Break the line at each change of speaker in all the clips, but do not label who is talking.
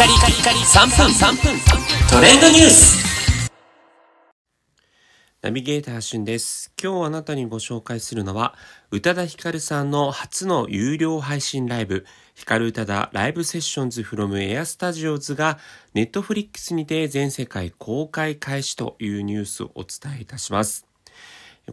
カリカリカリ3分3分トレンドニュース
ナビゲーターしゅんです。今日あなたにご紹介するのは、宇多田ヒカルさんの初の有料配信ライブ、ヒカル宇多田ライブセッションズフロムエアスタジオズが、ネットフリックスにて全世界公開開始というニュースをお伝えいたします。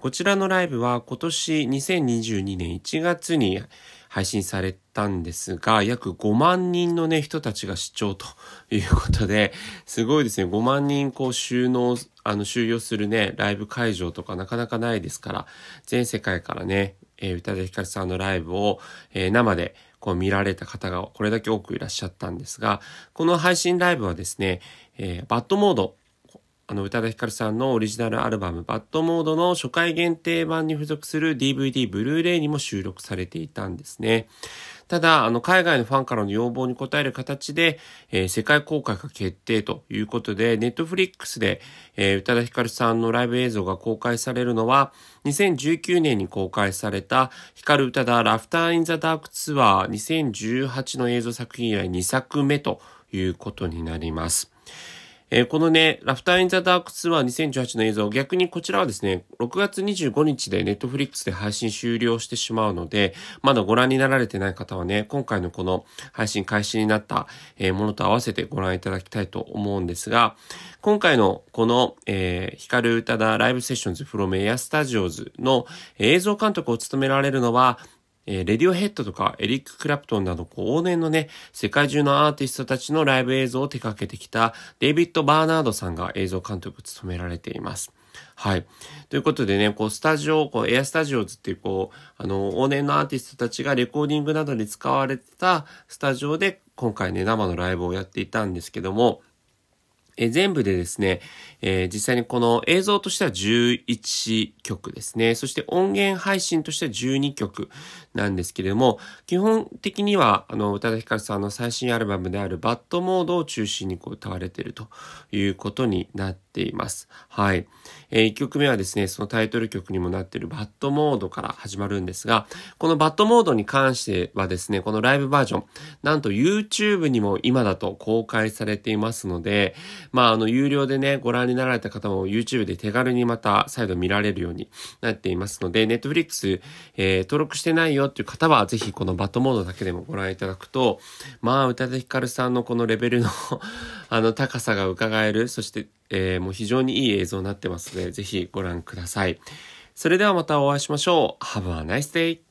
こちらのライブは今年2022年1月に配信されたんですが、約5万人のね、人たちが視聴ということで、すごいですね、5万人こう収納、あの、収容するね、ライブ会場とかなかなかないですから、全世界からね、えー宇多田ヒカルさんのライブを、えー生でこう見られた方がこれだけ多くいらっしゃったんですが、この配信ライブはですね、えーバッドモード、あの、宇多田ヒカルさんのオリジナルアルバム、バッドモードの初回限定版に付属する DVD、ブルーレイにも収録されていたんですね。ただ、あの、海外のファンからの要望に応える形で、えー世界公開が決定ということで、ネットフリックスで、えー宇多田ヒカルさんのライブ映像が公開されるのは、2019年に公開された、 Hikaru Utada Laughter in the Dark Tour 2018の映像作品以来2作目ということになります。えーこのね、 Laughter in the Dark Tour 2018の映像、逆にこちらはですね、6月25日でネットフリックスで配信終了してしまうので、まだご覧になられてない方はね、今回のこの配信開始になった、えーものと合わせてご覧いただきたいと思うんですが、今回のこの、えー、ヒカル宇多田ライブセッションズフロムエアスタジオズの映像監督を務められるのは、えーレディオヘッドとかエリック・クラプトンなど、こう、往年のね、世界中のアーティストたちのライブ映像を手掛けてきたデイビッド・バーナードさんが映像監督を務められています。はい。ということでね、こう、スタジオ、こう、エアスタジオズっていう、こう、あの、往年のアーティストたちがレコーディングなどに使われてたスタジオで、今回ね、生のライブをやっていたんですけども、え全部でですね、えー実際にこの映像としては11曲ですね。そして音源配信としては12曲なんですけれども、基本的には、あの、宇多田ヒカルさんの最新アルバムであるバッドモードを中心にこう歌われているということになっています。はい。え1曲目はですね、そのタイトル曲にもなっているバッドモードから始まるんですが、このバッドモードに関してはですね、このライブバージョン、なんと YouTube にも今だと公開されていますので、まあ、あの、有料でね、ご覧になられた方も YouTube で手軽にまた再度見られるようになっていますので、Netflix、えー登録してないよっていう方は、ぜひこのバッドモードだけでもご覧いただくと、まあ、宇多田ヒカルさんのこのレベルの あの、高さが伺える、そして、えーもう非常にいい映像になってますので、ぜひご覧ください。それではまたお会いしましょう。Have a nice day!